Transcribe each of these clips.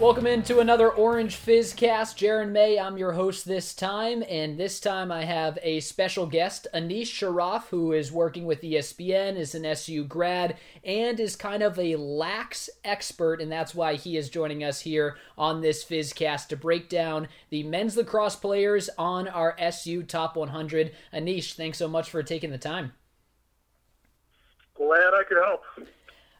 Welcome into another Orange Fizzcast. Jaron May, I'm your host this time, and this time I have a special guest, Anish Shroff, who is working with ESPN, is an SU grad, and is kind of a lax expert, and that's why he is joining us here on this Fizzcast to break down the men's lacrosse players on our SU Top 100. Anish, thanks so much for taking the time. Glad I could help.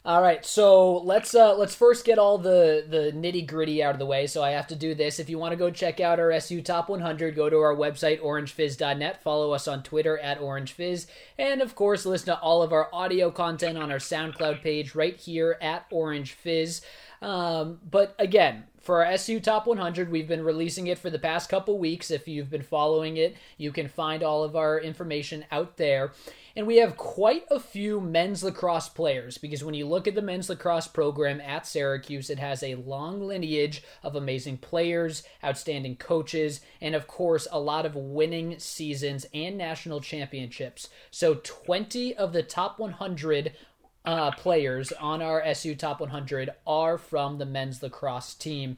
All right, so let's uh, let's first get all the the nitty gritty out of the way. So I have to do this. If you want to go check out our SU Top 100, go to our website orangefizz.net. Follow us on Twitter at orangefizz, and of course, listen to all of our audio content on our SoundCloud page right here at Orange Fizz. Um, but again, for our SU Top 100, we've been releasing it for the past couple weeks. If you've been following it, you can find all of our information out there. And we have quite a few men's lacrosse players because when you look at the men's lacrosse program at Syracuse, it has a long lineage of amazing players, outstanding coaches, and of course, a lot of winning seasons and national championships. So 20 of the top 100 uh, players on our SU Top 100 are from the men's lacrosse team.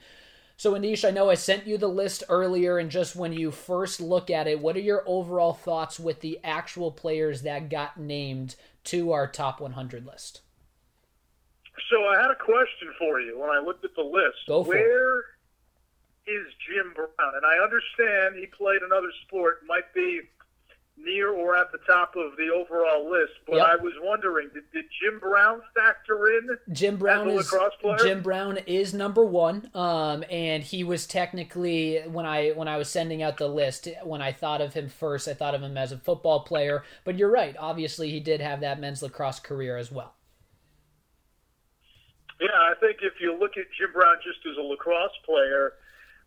So, Anish, I know I sent you the list earlier, and just when you first look at it, what are your overall thoughts with the actual players that got named to our top 100 list? So, I had a question for you when I looked at the list. Go for Where is Jim Brown? And I understand he played another sport, might be near or at the top of the overall list. But Yep. I was wondering, did, did Jim Brown factor in? Jim Brown As a is lacrosse player? Jim Brown is number one, um, and he was technically when I when I was sending out the list when I thought of him first, I thought of him as a football player. But you're right, obviously he did have that men's lacrosse career as well. Yeah, I think if you look at Jim Brown just as a lacrosse player,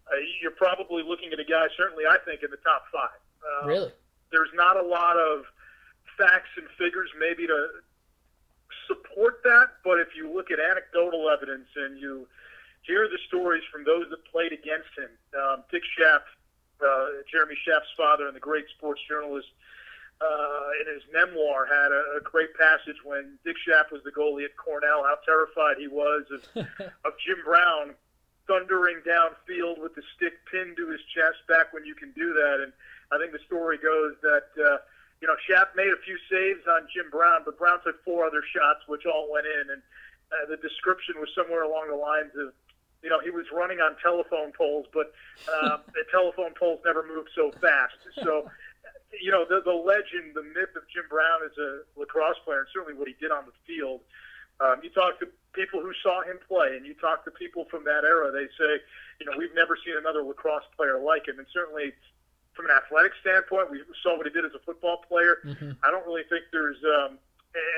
uh, you're probably looking at a guy, certainly I think, in the top five. Um, Really, there's not a lot of facts and figures maybe to support that, but if you look at anecdotal evidence and you hear the stories from those that played against him, um, Dick Schaap, uh, Jeremy Schaap's father, and the great sports journalist, uh, in his memoir, had a, a great passage when Dick Schaap was the goalie at Cornell, how terrified he was of, of Jim Brown thundering downfield with the stick pinned to his chest back when you can do that. And I think the story goes that, uh, you know, Schaap made a few saves on Jim Brown, but Brown took four other shots, which all went in. And uh, the description was somewhere along the lines of, you know, he was running on telephone poles, but uh, the telephone poles never moved so fast. So, you know, the, the legend, the myth of Jim Brown as a lacrosse player, and certainly what he did on the field. Um, you talk to people who saw him play, and you talk to people from that era. They say, you know, we've never seen another lacrosse player like him. And certainly, from an athletic standpoint, we saw what he did as a football player. I don't really think there's um,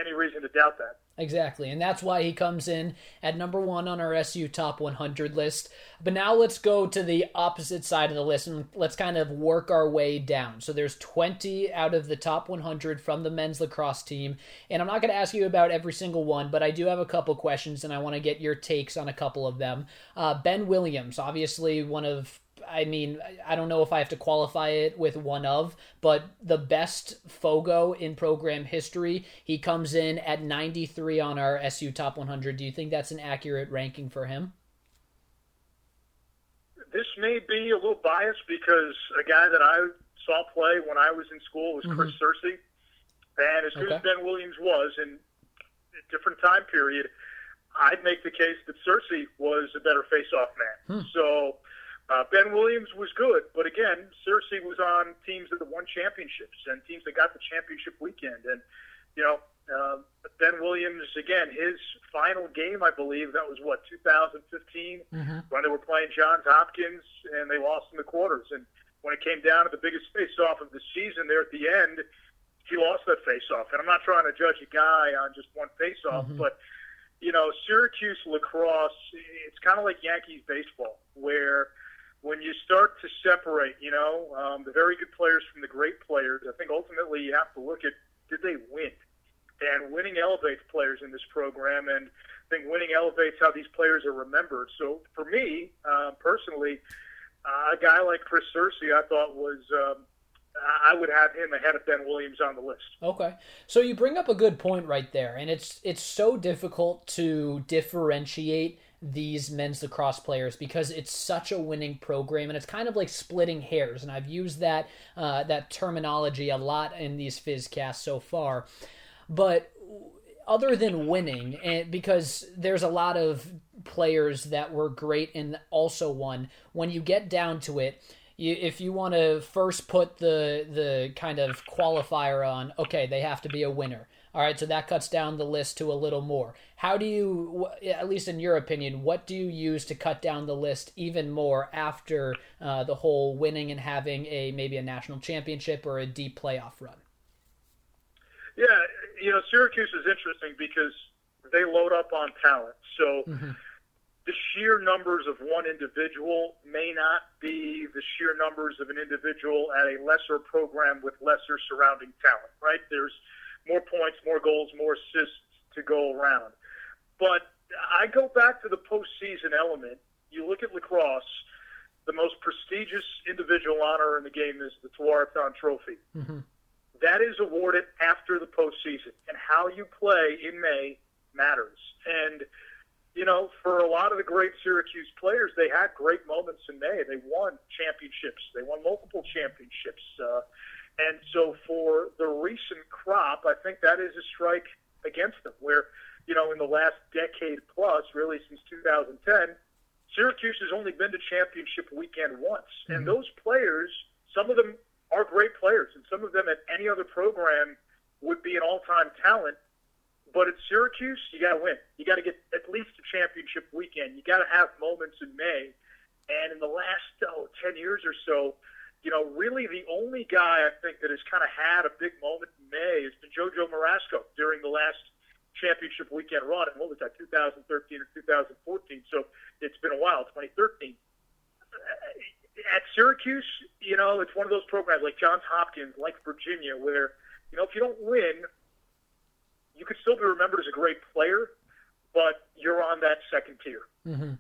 any reason to doubt that. Exactly, and that's why he comes in at number one on our SU Top 100 list. But now let's go to the opposite side of the list and let's kind of work our way down. So there's 20 out of the top 100 from the men's lacrosse team, and I'm not going to ask you about every single one, but I do have a couple questions, and I want to get your takes on a couple of them. Uh, ben Williams, obviously one of I mean, I don't know if I have to qualify it with one of, but the best Fogo in program history. He comes in at 93 on our SU Top 100. Do you think that's an accurate ranking for him? This may be a little biased because a guy that I saw play when I was in school was mm-hmm. Chris Searcy. And as good as Ben Williams was in a different time period, I'd make the case that Searcy was a better face-off man. Hmm. So uh, Ben Williams was good, but again, Searcy was on teams that won championships and teams that got the championship weekend. And you know, uh, Ben Williams again, his final game, I believe, that was what 2015 when they were playing Johns Hopkins and they lost in the quarters. And when it came down to the biggest face-off of the season, there at the end, he lost that face-off. And I'm not trying to judge a guy on just one face-off, but you know, Syracuse lacrosse, it's kind of like Yankees baseball, where when you start to separate, you know, um, the very good players from the great players, I think ultimately you have to look at did they win? and winning elevates players in this program, and I think winning elevates how these players are remembered. So for me, uh, personally, uh, a guy like Chris Searcy, I thought was. Um, I would have him ahead of Ben Williams on the list. Okay. So you bring up a good point right there, and it's it's so difficult to differentiate these men's lacrosse players because it's such a winning program and it's kind of like splitting hairs and I've used that uh, that terminology a lot in these Fizzcasts so far but other than winning and because there's a lot of players that were great and also won when you get down to it you, if you want to first put the the kind of qualifier on okay they have to be a winner all right, so that cuts down the list to a little more. How do you, at least in your opinion, what do you use to cut down the list even more after uh, the whole winning and having a maybe a national championship or a deep playoff run? Yeah, you know, Syracuse is interesting because they load up on talent. So mm-hmm. The sheer numbers of one individual may not be the sheer numbers of an individual at a lesser program with lesser surrounding talent, right? There's more points, more goals, more assists to go around. But I go back to the postseason element. You look at lacrosse, the most prestigious individual honor in the game is the Tewaaraton Trophy. Mm-hmm. That is awarded after the postseason, and how you play in May matters. And you know, for a lot of the great Syracuse players, they had great moments in May. They won championships. They won multiple championships. Uh, and so for the recent crop, I think that is a strike against them. Where, you know, in the last decade plus, really since 2010, Syracuse has only been to championship weekend once. Mm-hmm. And those players, some of them are great players, and some of them at any other program would be an all-time talent. But at Syracuse, you got to win. You got to get at least a championship weekend. You got to have moments in May. And in the last oh, 10 years or so, you know, really the only guy I think that has kind of had a big moment in May has been JoJo Marasco during the last championship weekend run. And what was that, 2013 or 2014? So it's been a while, 2013. At Syracuse, you know, it's one of those programs like Johns Hopkins, like Virginia, where, you know, if you don't win, you could still be remembered as a great player, but you're on that second tier. Mm-hmm.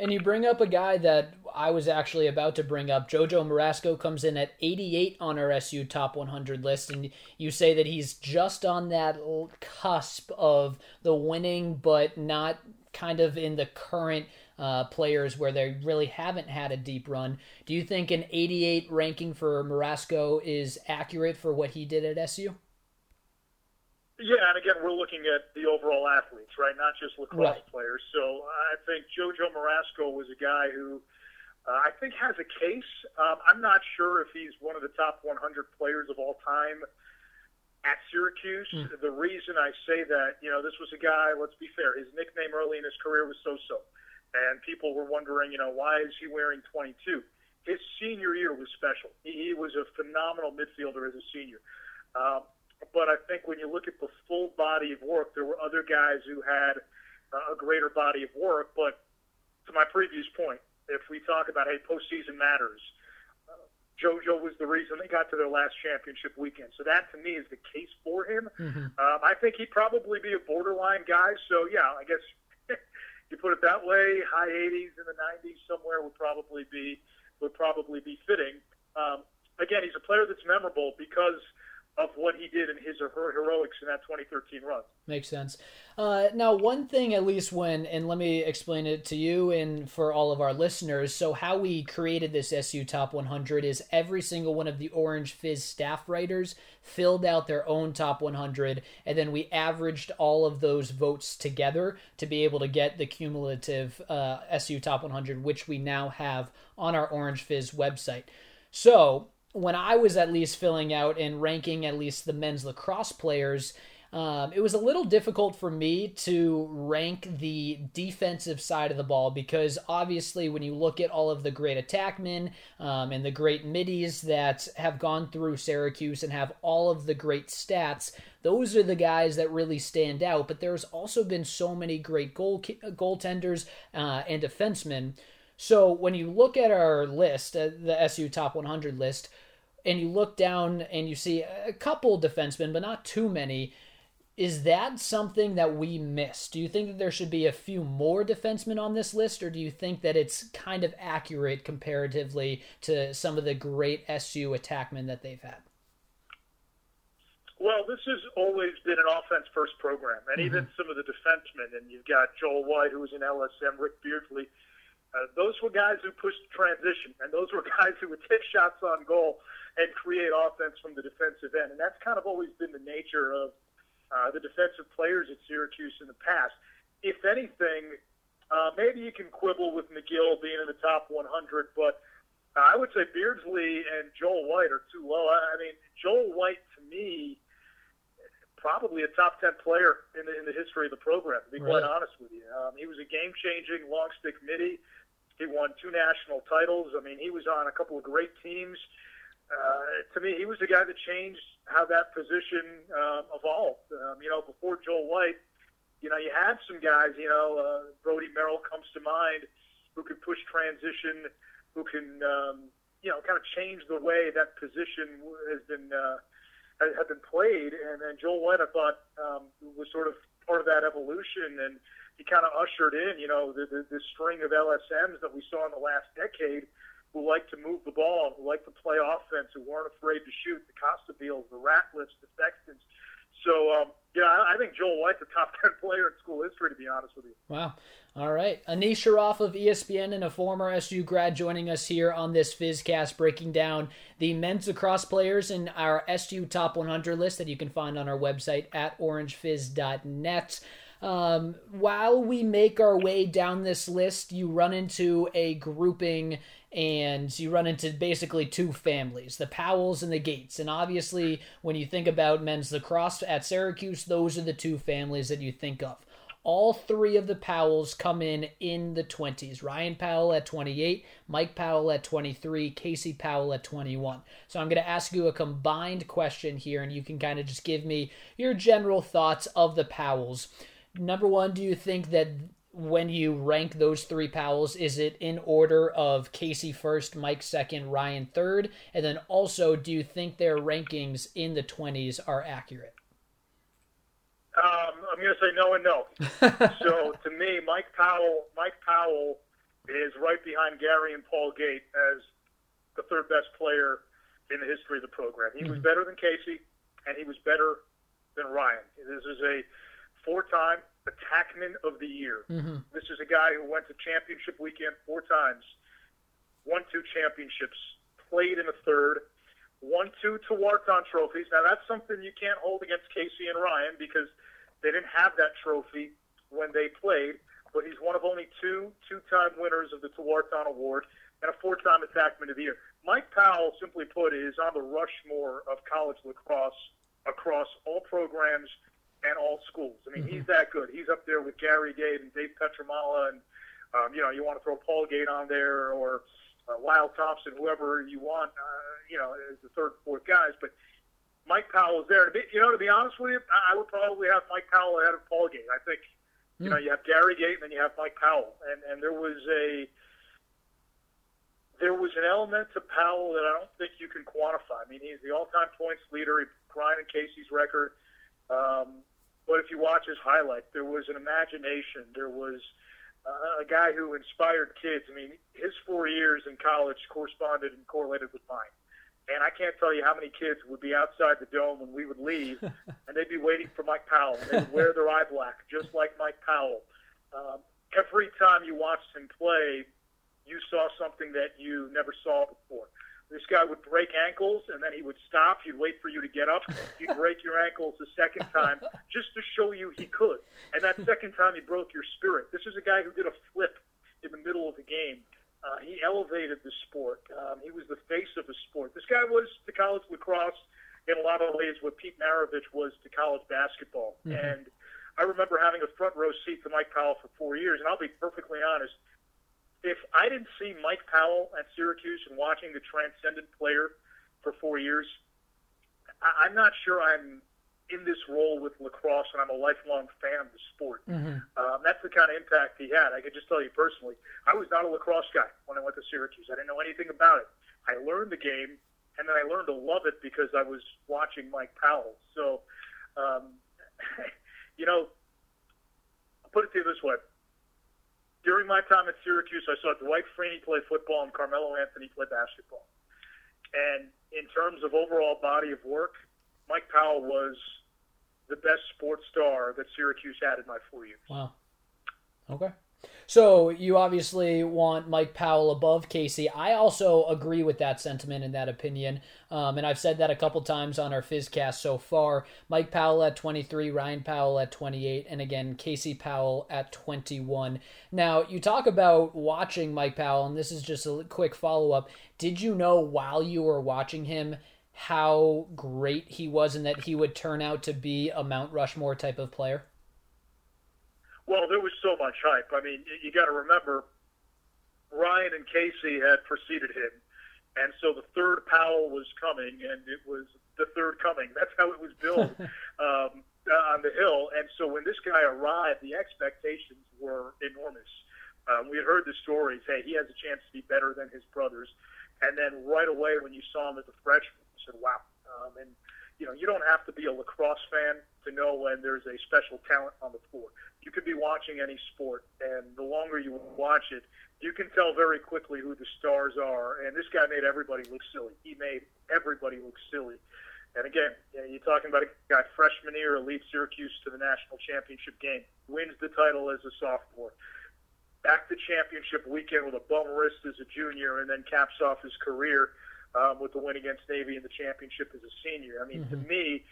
And you bring up a guy that I was actually about to bring up. Jojo Marasco comes in at 88 on our SU top 100 list, and you say that he's just on that cusp of the winning, but not kind of in the current uh, players where they really haven't had a deep run. Do you think an 88 ranking for Marasco is accurate for what he did at SU? Yeah, and again, we're looking at the overall athletes, right? Not just lacrosse right. players. So I think JoJo Marasco was a guy who uh, I think has a case. Um, I'm not sure if he's one of the top 100 players of all time at Syracuse. Mm. The reason I say that, you know, this was a guy. Let's be fair. His nickname early in his career was So-So, and people were wondering, you know, why is he wearing 22? His senior year was special. He, he was a phenomenal midfielder as a senior. Um, but I think when you look at the full body of work, there were other guys who had uh, a greater body of work. But to my previous point, if we talk about, hey, postseason matters, uh, JoJo was the reason they got to their last championship weekend. So that, to me, is the case for him. Mm-hmm. Um, I think he'd probably be a borderline guy. So, yeah, I guess you put it that way, high 80s in the 90s somewhere would probably be would probably be fitting. Um, again, he's a player that's memorable because – of what he did in his or her heroics in that 2013 run. Makes sense. Uh, now, one thing, at least when, and let me explain it to you and for all of our listeners. So, how we created this SU Top 100 is every single one of the Orange Fizz staff writers filled out their own Top 100, and then we averaged all of those votes together to be able to get the cumulative uh, SU Top 100, which we now have on our Orange Fizz website. So, when I was at least filling out and ranking at least the men's lacrosse players, um, it was a little difficult for me to rank the defensive side of the ball because obviously, when you look at all of the great attackmen um, and the great middies that have gone through Syracuse and have all of the great stats, those are the guys that really stand out. But there's also been so many great goal goaltenders uh, and defensemen. So when you look at our list, uh, the SU Top 100 list, and you look down and you see a couple defensemen, but not too many, Is that something that we miss? Do you think that there should be a few more defensemen on this list, or do you think that it's kind of accurate comparatively to some of the great SU attackmen that they've had? Well, this has always been an offense first program, and mm-hmm. even some of the defensemen, and you've got Joel White, who was in LSM, Rick Beardsley. Uh, those were guys who pushed the transition, and those were guys who would take shots on goal and create offense from the defensive end. And that's kind of always been the nature of uh, the defensive players at Syracuse in the past. If anything, uh, maybe you can quibble with McGill being in the top 100, but I would say Beardsley and Joel White are too low. I, mean, Joel White to me, probably a top 10 player in the, in the history of the program. To be quite honest with you, um, he was a game-changing long stick middie. He won two national titles. I mean, he was on a couple of great teams. Uh, to me, he was the guy that changed how that position uh, evolved. Um, you know, before Joel White, you know, you had some guys. You know, uh, Brody Merrill comes to mind, who can push transition, who can, um, you know, kind of change the way that position has been uh, had been played. And then Joel White, I thought, um, was sort of part of that evolution, and he kind of ushered in, you know, the, the, the string of LSMs that we saw in the last decade who like to move the ball, who like to play offense, who weren't afraid to shoot, the Costabills, the Ratliffs, the Sextons. So, um, yeah, I, I think Joel White's a top 10 player in school history, to be honest with you. Wow. All right. Anish Shroff of ESPN and a former SU grad joining us here on this Fizzcast, breaking down the men's lacrosse players in our SU Top 100 list that you can find on our website at orangefizz.net. Um, while we make our way down this list, you run into a grouping and you run into basically two families the Powells and the Gaits. And obviously, when you think about men's lacrosse at Syracuse, those are the two families that you think of. All three of the Powells come in in the 20s. Ryan Powell at 28, Mike Powell at 23, Casey Powell at 21. So I'm going to ask you a combined question here, and you can kind of just give me your general thoughts of the Powells. Number one, do you think that when you rank those three Powells, is it in order of Casey first, Mike second, Ryan third? And then also, do you think their rankings in the 20s are accurate? Um, I'm going to say no and no. so to me, Mike Powell, Mike Powell is right behind Gary and Paul Gait as the third best player in the history of the program. He mm-hmm. was better than Casey, and he was better than Ryan. This is a four-time attackman of the year. Mm-hmm. This is a guy who went to championship weekend four times, won two championships, played in a third, won two Tewaaraton trophies. Now that's something you can't hold against Casey and Ryan because they didn't have that trophy when they played. But he's one of only two two-time winners of the Tewaaraton Award and a four-time attackman of the year. Mike Powell, simply put, is on the Rushmore of college lacrosse across all programs and all schools. I mean, mm-hmm. he's that good. He's up there with Gary Gait and Dave Pietramala, and um, you know, you want to throw Paul Gait on there or uh, Lyle Thompson, whoever you want, uh, you know, as the third, fourth guys. But Mike Powell is there. To be, you know, to be honest with you, I would probably have Mike Powell ahead of Paul Gait. I think, mm. you know, you have Gary Gait and then you have Mike Powell, and and there was a there was an element to Powell that I don't think you can quantify. I mean, he's the all-time points leader. He and Casey's record. Um, but if you watch his highlight, there was an imagination. There was uh, a guy who inspired kids. I mean, his four years in college corresponded and correlated with mine. And I can't tell you how many kids would be outside the dome when we would leave, and they'd be waiting for Mike Powell. And they would wear their eye black, just like Mike Powell. Um, every time you watched him play, you saw something that you never saw before. This guy would break ankles and then he would stop. He'd wait for you to get up. He'd break your ankles the second time just to show you he could. And that second time he broke your spirit. This is a guy who did a flip in the middle of the game. Uh, he elevated the sport. Um, he was the face of the sport. This guy was to college lacrosse in a lot of ways what Pete Maravich was to college basketball. Mm-hmm. And I remember having a front row seat to Mike Powell for four years. And I'll be perfectly honest, if I didn't see Mike Powell at Syracuse and watching the transcendent player for four years, I, I'm not sure I'm in this role with lacrosse, and I'm a lifelong fan of the sport. Mm-hmm. Um, that's the kind of impact he had. I can just tell you personally, I was not a lacrosse guy when I went to Syracuse. I didn't know anything about it. I learned the game, and then I learned to love it because I was watching Mike Powell. So, um, you know, I'll put it to you this way. During my time at Syracuse, I saw Dwight Freeney play football and Carmelo Anthony play basketball. And in terms of overall body of work, Mike Powell was the best sports star that Syracuse had in my four years. Wow. Okay. So you obviously want Mike Powell above Casey. I also agree with that sentiment and that opinion. Um, and I've said that a couple times on our Fizzcast so far. Mike Powell at 23, Ryan Powell at 28, and again, Casey Powell at 21. Now, you talk about watching Mike Powell, and this is just a quick follow up. Did you know while you were watching him how great he was and that he would turn out to be a Mount Rushmore type of player? Well, there was so much hype. I mean, you got to remember, Ryan and Casey had preceded him, and so the third Powell was coming, and it was the third coming. That's how it was billed um, on the hill. And so when this guy arrived, the expectations were enormous. Um, we had heard the stories. Hey, he has a chance to be better than his brothers. And then right away, when you saw him as a freshman, you said, "Wow!" Um, and you know, you don't have to be a lacrosse fan to know when there's a special talent on the floor you could be watching any sport, and the longer you watch it, you can tell very quickly who the stars are. And this guy made everybody look silly. He made everybody look silly. And again, you're talking about a guy freshman year, leads Syracuse to the national championship game, wins the title as a sophomore, back to championship weekend with a bum wrist as a junior, and then caps off his career um, with the win against Navy in the championship as a senior. I mean, mm-hmm. to me,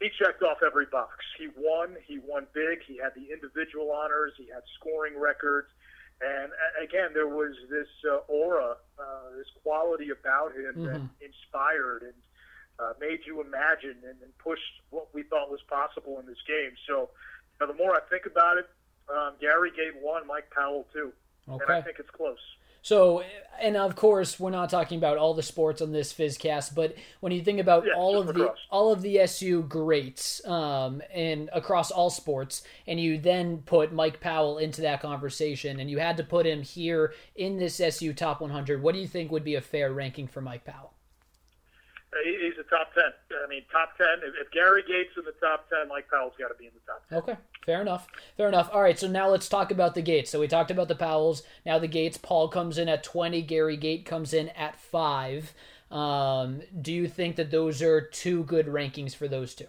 he checked off every box. He won. He won big. He had the individual honors. He had scoring records. And again, there was this uh, aura, uh, this quality about him mm-hmm. that inspired and uh, made you imagine and, and pushed what we thought was possible in this game. So, you know, the more I think about it, um, Gary Gait one, Mike Powell two, okay. and I think it's close. So, and of course, we're not talking about all the sports on this Fizzcast, but when you think about yeah, all of the all of the SU greats, um, and across all sports, and you then put Mike Powell into that conversation, and you had to put him here in this SU top 100, what do you think would be a fair ranking for Mike Powell? He's a top ten. I mean, top ten. If, Gary Gait's in the top ten, Mike Powell's got to be in the top ten. Okay, fair enough. Fair enough. All right, so now let's talk about the Gaits. So we talked about the Powells. Now the Gaits. Paul comes in at twenty. Gary Gait comes in at five. Um, do you think that those are two good rankings for those two?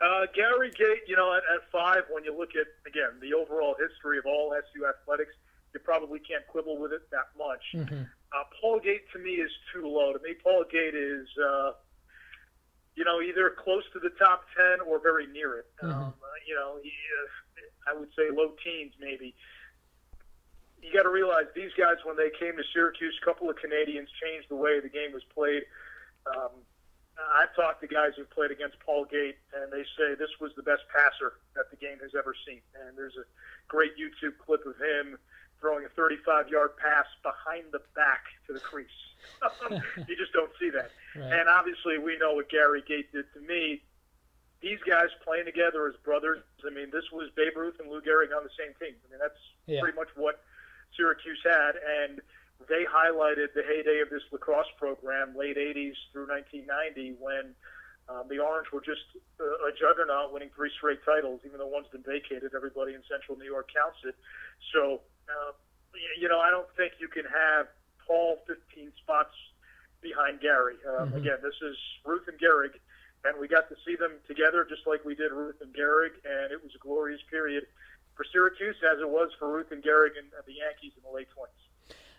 Uh, Gary Gait, you know, at, at five, when you look at again the overall history of all SU athletics, you probably can't quibble with it that much. Mm-hmm. Uh, Paul Gait to me is too low. To me, Paul Gait is, uh, you know, either close to the top ten or very near it. Mm-hmm. Um, uh, you know, he, uh, I would say low teens maybe. You got to realize these guys, when they came to Syracuse, a couple of Canadians changed the way the game was played. Um, I've talked to guys who've played against Paul Gait, and they say this was the best passer that the game has ever seen. And there's a great YouTube clip of him throwing a 35 yard pass behind the back to the crease. you just don't see that. Right. And obviously, we know what Gary Gait did to me. These guys playing together as brothers. I mean, this was Babe Ruth and Lou Gehrig on the same team. I mean, that's yeah. pretty much what Syracuse had. And they highlighted the heyday of this lacrosse program, late 80s through 1990, when um, the Orange were just a, a juggernaut, winning three straight titles. Even though one's been vacated, everybody in Central New York counts it. So uh, you know, I don't think you can have Paul 15 spots behind Gary. Um, mm-hmm. Again, this is Ruth and Gehrig, and we got to see them together just like we did Ruth and Gehrig, and it was a glorious period for Syracuse as it was for Ruth and Gehrig and the Yankees in the late 20s.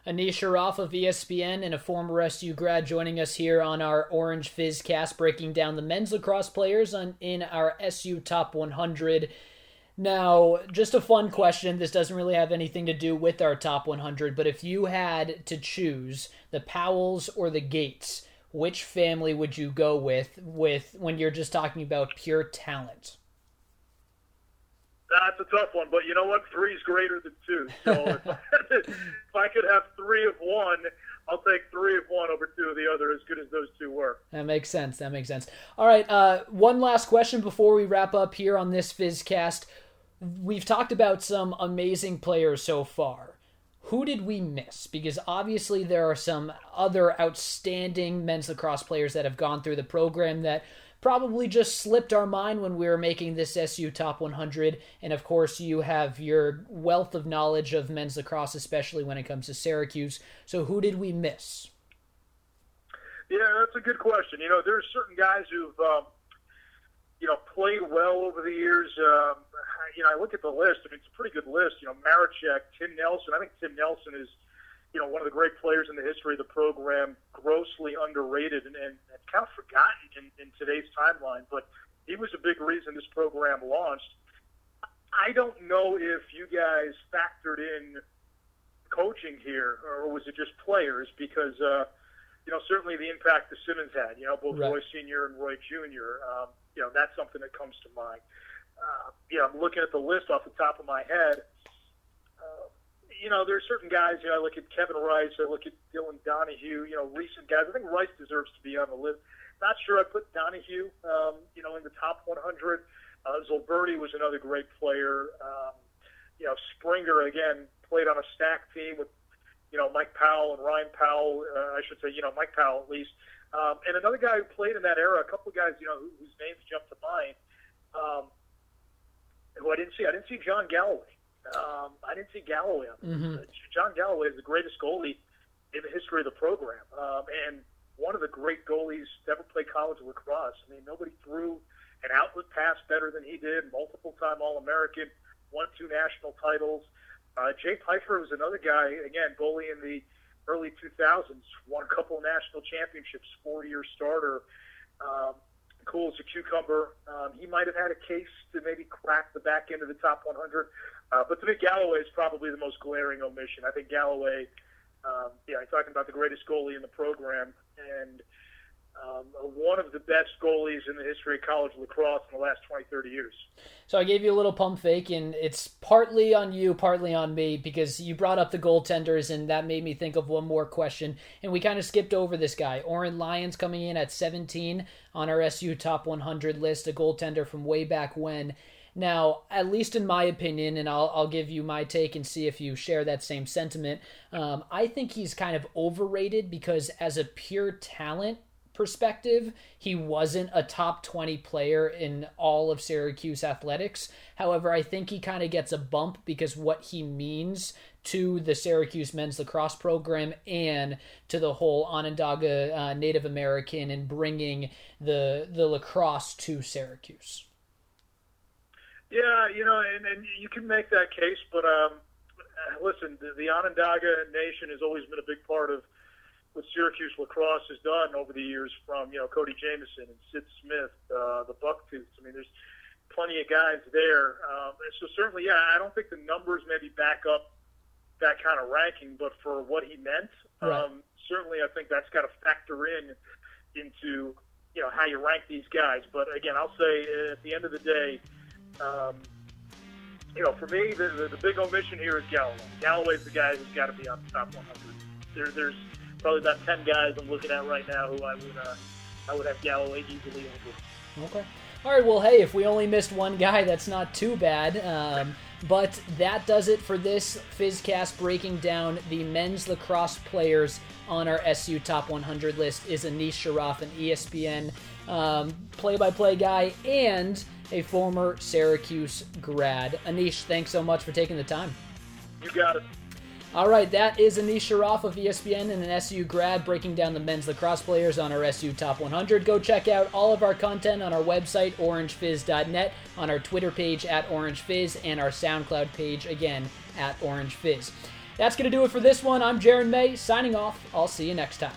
Anish Shroff of ESPN and a former SU grad joining us here on our Orange Fizz cast, breaking down the men's lacrosse players on, in our SU Top 100. Now, just a fun question. This doesn't really have anything to do with our top 100, but if you had to choose the Powells or the Gaits, which family would you go with with when you're just talking about pure talent? That's a tough one, but you know what? Three is greater than two. So if, I, if I could have three of one, I'll take three of one over two of the other, as good as those two were. That makes sense. That makes sense. All right. Uh, one last question before we wrap up here on this Fizzcast we've talked about some amazing players so far. Who did we miss? Because obviously there are some other outstanding men's lacrosse players that have gone through the program that probably just slipped our mind when we were making this SU Top 100. And of course, you have your wealth of knowledge of men's lacrosse, especially when it comes to Syracuse. So, who did we miss? Yeah, that's a good question. You know, there's certain guys who've, um, you know, played well over the years. Um, you know, I look at the list. I mean, it's a pretty good list. You know, Marechek, Tim Nelson. I think Tim Nelson is, you know, one of the great players in the history of the program. Grossly underrated and, and, and kind of forgotten in, in today's timeline. But he was a big reason this program launched. I don't know if you guys factored in coaching here, or was it just players? Because uh, you know, certainly the impact that Simmons had, you know, both right. Roy Sr. and Roy Jr., um, you know, that's something that comes to mind. Uh, know, I'm looking at the list off the top of my head. Uh, you know, there's certain guys, you know, I look at Kevin Rice, I look at Dylan Donahue, you know, recent guys. I think Rice deserves to be on the list. Not sure I put Donahue, um, you know, in the top 100. Uh, Zilberti was another great player. Um, you know, Springer, again, played on a stacked team with you know, Mike Powell and Ryan Powell, uh, I should say, you know, Mike Powell at least. Um, and another guy who played in that era, a couple of guys, you know, who, whose names jump to mind, um, who I didn't see. I didn't see John Galloway. Um, I didn't see Galloway. Mm-hmm. John Galloway is the greatest goalie in the history of the program, um, and one of the great goalies to ever play college lacrosse. I mean, nobody threw an outlet pass better than he did. Multiple time All American, won two national titles. Uh, Jay Pfeiffer was another guy, again, goalie in the early 2000s, won a couple of national championships, four-year starter. Um, cool as a cucumber. Um, he might have had a case to maybe crack the back end of the top 100. Uh, but to me, Galloway is probably the most glaring omission. I think Galloway, um, yeah, I'm talking about the greatest goalie in the program, and – um, one of the best goalies in the history of college lacrosse in the last 20, 30 years. So I gave you a little pump fake, and it's partly on you, partly on me, because you brought up the goaltenders, and that made me think of one more question. And we kind of skipped over this guy. Oren Lyons coming in at 17 on our SU Top 100 list, a goaltender from way back when. Now, at least in my opinion, and I'll, I'll give you my take and see if you share that same sentiment, um, I think he's kind of overrated because as a pure talent, perspective, he wasn't a top 20 player in all of Syracuse athletics. However, I think he kind of gets a bump because what he means to the Syracuse men's lacrosse program and to the whole Onondaga uh, Native American and bringing the the lacrosse to Syracuse. Yeah, you know, and, and you can make that case, but um, listen, the, the Onondaga Nation has always been a big part of what Syracuse lacrosse has done over the years from, you know, Cody Jamieson and Sid Smith, uh, the Bucktooths. I mean, there's plenty of guys there. Um, so certainly, yeah, I don't think the numbers maybe back up that kind of ranking, but for what he meant, right. um, certainly I think that's got to factor in into, you know, how you rank these guys. But again, I'll say at the end of the day, um, you know, for me, the, the, the big omission here is Galloway. Galloway's the guy who's got to be on the top 100. There, there's probably about ten guys I'm looking at right now who I would uh, I would have Galloway easily over. Okay. All right. Well, hey, if we only missed one guy, that's not too bad. Um, but that does it for this Fizzcast breaking down the men's lacrosse players on our SU Top 100 list. Is Anish Shroff, an ESPN um, play-by-play guy and a former Syracuse grad. Anish, thanks so much for taking the time. You got it. All right, that is Anish Shroff of ESPN and an SU grad breaking down the men's lacrosse players on our SU Top 100. Go check out all of our content on our website, orangefizz.net, on our Twitter page at orangefizz, and our SoundCloud page again at orangefizz. That's going to do it for this one. I'm Jaron May, signing off. I'll see you next time.